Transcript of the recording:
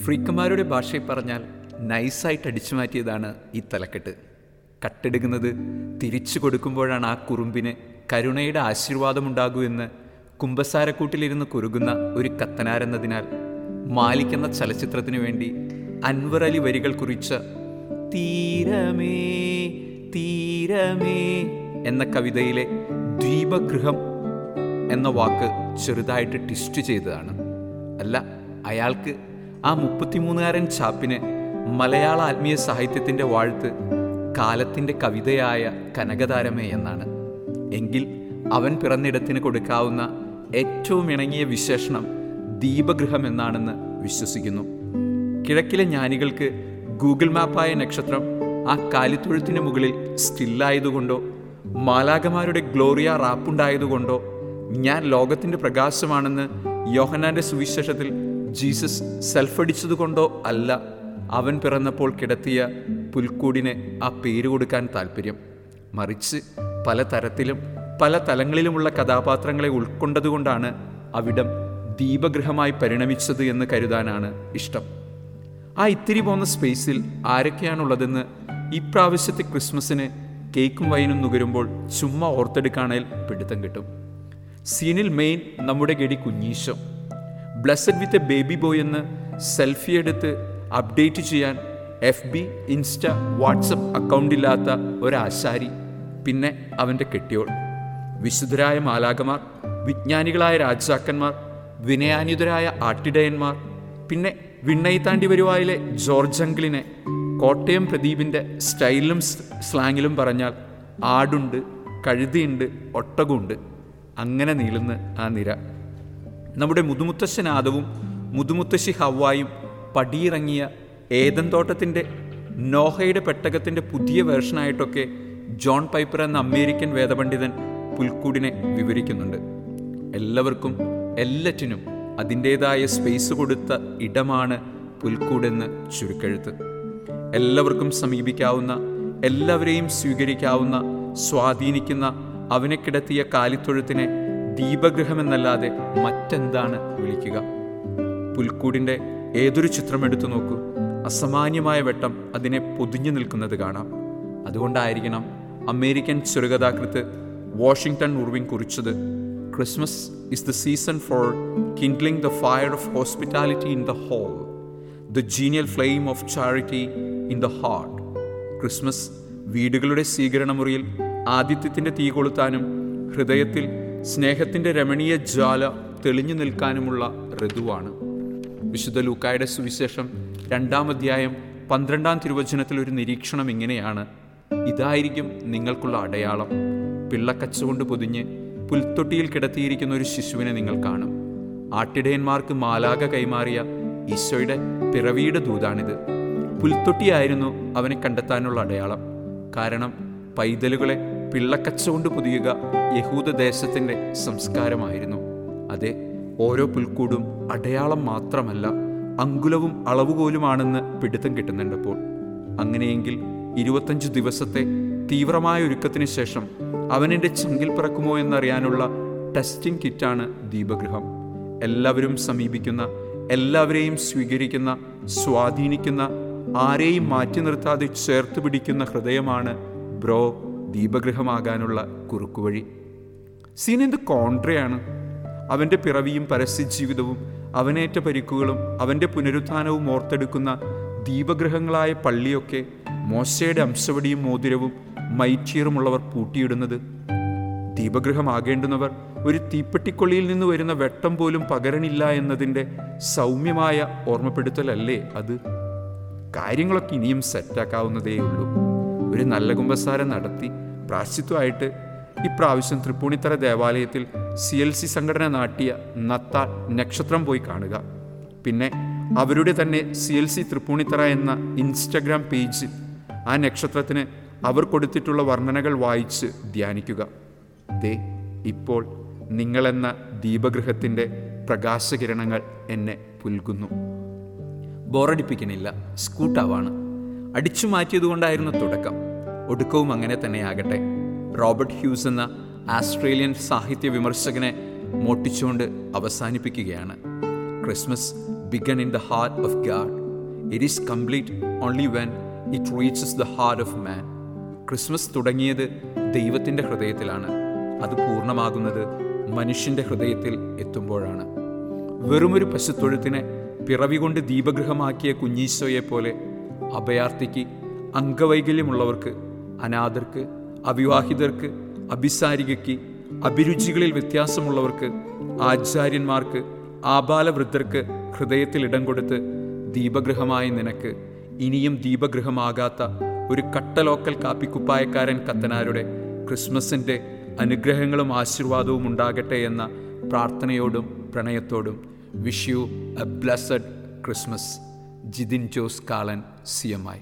ഫ്രീക്കന്മാരുടെ ഭാഷയിൽ പറഞ്ഞാൽ നൈസായിട്ട് അടിച്ചു മാറ്റിയതാണ് ഈ തലക്കെട്ട്. കട്ടെടുക്കുന്നത് തിരിച്ചു കൊടുക്കുമ്പോഴാണ് ആ കുറുമ്പിന് കരുണയുടെ ആശീർവാദമുണ്ടാകൂ എന്ന് കുമ്പസാരക്കൂട്ടിലിരുന്ന് കുറുകുന്ന ഒരു കത്തനാരെന്നതിനാൽ മാലിക് എന്ന ചലച്ചിത്രത്തിനു വേണ്ടി അൻവർ അലി വരികൾ കുറിച്ച് തീരമേ തീരമേ എന്ന കവിതയിലെ ദ്വീപഗൃഹം എന്ന വാക്ക് ചെറുതായിട്ട് ട്വിസ്റ്റ് ചെയ്തതാണ്. അല്ല അയാൾക്ക് ആ മുപ്പത്തിമൂന്നുകാരൻ ചാപ്പിന് മലയാള ആത്മീയ സാഹിത്യത്തിന്റെ വാഴ്ത്ത് കാലത്തിന്റെ കവിതയായ കനകതാരമേ എന്നാണ്. എങ്കിൽ അവൻ പിറന്നിടത്തിന് കൊടുക്കാവുന്ന ഏറ്റവും ഇണങ്ങിയ വിശേഷണം ദീപഗൃഹം എന്നാണെന്ന് വിശ്വസിക്കുന്നു. കിഴക്കിലെ ജ്ഞാനികൾക്ക് ഗൂഗിൾ മാപ്പായ നക്ഷത്രം ആ കാലിത്തൊഴുത്തിന് മുകളിൽ സ്റ്റില്ലായതുകൊണ്ടോ മാലാകമാരുടെ ഗ്ലോറിയ റാപ്പുണ്ടായതുകൊണ്ടോ ഞാൻ ലോകത്തിന്റെ പ്രകാശമാണെന്ന് യോഹനാന്റെ സുവിശേഷത്തിൽ ജീസസ് സെൽഫടിച്ചതുകൊണ്ടോ അല്ല അവൻ പിറന്നപ്പോൾ കിടത്തിയ പുൽക്കൂടിന് ആ പേര് കൊടുക്കാൻ താല്പര്യം മറിച്ച് പല തരത്തിലും പല തലങ്ങളിലുമുള്ള കഥാപാത്രങ്ങളെ ഉൾക്കൊണ്ടതുകൊണ്ടാണ് അവിടം ദീപഗൃഹമായി പരിണമിച്ചത് എന്ന് കരുതാനാണ് ഇഷ്ടം. ആ ഇത്തിരി പോന്ന സ്പേസിൽ ആരൊക്കെയാണുള്ളതെന്ന് ഇപ്രാവശ്യത്തെ ക്രിസ്മസിന് കേക്കും വൈനും നുകരുമ്പോൾ ചുമ്മാ ഓർത്തെടുക്കാണേൽ പിടുത്തം കിട്ടും. സീനിൽ മെയിൻ നമ്മുടെ ഗടി കുഞ്ഞീശോ. Blessed with a baby boy എന്ന് സെൽഫി എടുത്ത് അപ്ഡേറ്റ് ചെയ്യാൻ എഫ് ബി ഇൻസ്റ്റ വാട്സപ്പ് അക്കൗണ്ടില്ലാത്ത ഒരാശാരി പിന്നെ അവന്റെ കെട്ടിയോൾ. വിശുദ്ധരായ മാലാകമാർ വിജ്ഞാനികളായ രാജാക്കന്മാർ വിനയാനുതരായ ആട്ടിടയന്മാർ പിന്നെ വിണ്ണയിത്താണ്ടി വരുവായിലെ ജോർജ് അങ്കിളിനെ കോട്ടയം പ്രദീപിന്റെ സ്റ്റൈലിലും സ്ലാങ്ങിലും പറഞ്ഞാൽ ആടുണ്ട് കഴുതിയുണ്ട് ഒട്ടകമുണ്ട്. അങ്ങനെ നീളുന്ന ആ നിര. നമ്മുടെ മുതുമുത്തശ്ശൻ ആദവും മുതുമുത്തശ്ശി ഹവായും പടിയിറങ്ങിയ ഏതൻ തോട്ടത്തിന്റെ നോഹയുടെ പെട്ടകത്തിന്റെ പുതിയ വേർഷനായിട്ടൊക്കെ ജോൺ പൈപ്പർ എന്ന അമേരിക്കൻ വേദപണ്ഡിതൻ പുൽക്കൂടിനെ വിവരിക്കുന്നുണ്ട്. എല്ലാവർക്കും എല്ലാറ്റിനും അതിന്റേതായ സ്പേസ് കൊടുത്ത ഇടമാണ് പുൽക്കൂടെന്ന് ചുരുക്കെഴുത്ത്. എല്ലാവർക്കും സമീപിക്കാവുന്ന എല്ലാവരെയും സ്വീകരിക്കാവുന്ന സ്വാധീനിക്കുന്ന അവനെ കിടത്തിയ കാലിത്തൊഴുത്തിനെ ദീപഗൃഹമെന്നല്ലാതെ മറ്റെന്താണ് വിളിക്കുക? പുൽക്കൂടിന്റെ ഏതൊരു ചിത്രം എടുത്തു നോക്കൂ. അസാമാന്യമായ വെട്ടം അതിനെ പൊതിഞ്ഞു നിൽക്കുന്നത് കാണാം. അതുകൊണ്ടായിരിക്കണം അമേരിക്കൻ ചെറുകഥാകൃത്ത് വാഷിംഗ്ടൺ ഉർവിൻ കുറിച്ചത്. Christmas is the season for kindling the fire of hospitality in the hall. The genial flame of charity in the heart. Christmas വീടുകളുടെ സ്വീകരണമുറിയിൽ ആതിഥ്യത്തിന്റെ തീ കൊളുത്താനും ഹൃദയത്തിൽ സ്നേഹത്തിന്റെ രമണീയ ജ്വാല തെളിഞ്ഞു നിൽക്കാനുമുള്ള ഋതുവാണ്. വിശുദ്ധ ലൂക്കായുടെ സുവിശേഷം രണ്ടാം അധ്യായം പന്ത്രണ്ടാം തിരുവചനത്തിൽ ഒരു നിരീക്ഷണം ഇങ്ങനെയാണ്. ഇതായിരിക്കും നിങ്ങൾക്കുള്ള അടയാളം. പിള്ളക്കച്ചുകൊണ്ട് പൊതിഞ്ഞ് പുൽത്തൊട്ടിയിൽ കിടത്തിയിരിക്കുന്ന ഒരു ശിശുവിനെ നിങ്ങൾ കാണും. ആട്ടിടയന്മാർക്ക് മാലാക കൈമാറിയ ഈശോയുടെ പിറവിയുടെ ദൂതാണിത്. പുൽത്തൊട്ടിയായിരുന്നു അവനെ കണ്ടെത്താനുള്ള അടയാളം. കാരണം പൈതലുകളെ പിള്ളക്കച്ച കൊണ്ട് പൊതിയുക യഹൂദദേശത്തിന്റെ സംസ്കാരമായിരുന്നു. അതെ ഓരോ പുൽക്കൂടും അടയാളം മാത്രമല്ല അങ്കുലവും അളവുകോലുമാണെന്ന് പിടുത്തം കിട്ടുന്നുണ്ടപ്പോൾ. അങ്ങനെയെങ്കിൽ ഇരുപത്തഞ്ച് ദിവസത്തെ തീവ്രമായ ഒരുക്കത്തിന് ശേഷം അവനെന്റെ ചങ്കിൽ പിറക്കുമോ എന്നറിയാനുള്ള ടെസ്റ്റിംഗ് കിറ്റാണ് ദീപഗൃഹം. എല്ലാവരും സമീപിക്കുന്ന എല്ലാവരെയും സ്വീകരിക്കുന്ന സ്വാധീനിക്കുന്ന ആരെയും മാറ്റി നിർത്താതെ ചേർത്ത് പിടിക്കുന്ന ഹൃദയമാണ് ബ്രോ ദീപഗൃഹമാകാനുള്ള കുറുക്കുവഴി. എന്ത് കോൺട്രയാണ്. അവന്റെ പിറവിയും പരസ്യ ജീവിതവും അവനേറ്റ പരിക്കുകളും അവന്റെ പുനരുത്ഥാനവും ഓർത്തെടുക്കുന്ന ദീപഗൃഹങ്ങളായ പള്ളിയൊക്കെ മോശയുടെ അംശവടിയും മോതിരവും മൈറ്റീറുമുള്ളവർ പൂട്ടിയിടുന്നത്. ദീപഗൃഹമാകേണ്ടുന്നവർ ഒരു തീപ്പെട്ടിക്കൊള്ളിയിൽ നിന്ന് വരുന്ന വെട്ടം പോലും പകരണില്ല എന്നതിന്റെ സൗമ്യമായ ഓർമ്മപ്പെടുത്തലല്ലേ അത്? കാര്യങ്ങളൊക്കെ ഇനിയും സെറ്റാക്കാവുന്നതേയുള്ളൂ ഒരു നല്ല കുമ്പസാരം നടത്തി പ്രാശ്ചിത്വമായിട്ട് ഇപ്രാവശ്യം തൃപ്പൂണിത്തറ ദേവാലയത്തിൽ സി എൽ സി സംഘടന നാട്ടിയ നത്ത നക്ഷത്രം പോയി കാണുക. പിന്നെ അവരുടെ തന്നെ സി എൽ സി തൃപ്പൂണിത്തറ എന്ന ഇൻസ്റ്റഗ്രാം പേജിൽ ആ നക്ഷത്രത്തിന് അവർ കൊടുത്തിട്ടുള്ള വർണനകൾ വായിച്ച് ധ്യാനിക്കുക. ദേ ഇപ്പോൾ നിങ്ങളെന്ന ദീപഗൃഹത്തിന്റെ പ്രകാശകിരണങ്ങൾ എന്നെ പുൽകുന്നു. ബോറടിപ്പിക്കണില്ല സ്കൂട്ടാവാണ്. അടിച്ചു മാറ്റിയതുകൊണ്ടായിരുന്നു തുടക്കം. ഒടുക്കവും അങ്ങനെ തന്നെയാകട്ടെ. റോബർട്ട് ഹ്യൂസ് എന്ന ആസ്ട്രേലിയൻ സാഹിത്യ വിമർശകനെ മോട്ടിച്ചുകൊണ്ട് അവസാനിപ്പിക്കുകയാണ്. Christmas began in the heart of God it is complete only when it reaches the heart of man Christmas തുടങ്ങിയത് ദൈവത്തിന്റെ ഹൃദയത്തിലാണ്. അത് പൂർണമാകുന്നത് മനുഷ്യന്റെ ഹൃദയത്തിൽ എത്തുമ്പോഴാണ്. വെറുമൊരു പശുത്തൊഴുത്തിനെ പിറവി കൊണ്ട് ദീപഗൃഹമാക്കിയ കുഞ്ഞീശോയെ പോലെ അഭയാർത്ഥിക്ക് അംഗവൈകല്യമുള്ളവർക്ക് അനാഥർക്ക് അവിവാഹിതർക്ക് അഭിസാരികയ്ക്ക് അഭിരുചികളിൽ വ്യത്യാസമുള്ളവർക്ക് ആചാര്യന്മാർക്ക് ആബാലവൃദ്ധർക്ക് ഹൃദയത്തിൽ ഇടം കൊടുത്ത് ദീപഗൃഹമായ നിനക്ക് ഇനിയും ദീപഗൃഹമാകാത്ത ഒരു കട്ടലോക്കൽ കാപ്പിക്കുപ്പായക്കാരൻ കത്തനാരുടെ ക്രിസ്മസിന്റെ അനുഗ്രഹങ്ങളും ആശീർവാദവും ഉണ്ടാകട്ടെ എന്ന പ്രാർത്ഥനയോടും പ്രണയത്തോടും wish you a blessed Christmas. Jithin Jose Kalan C M I.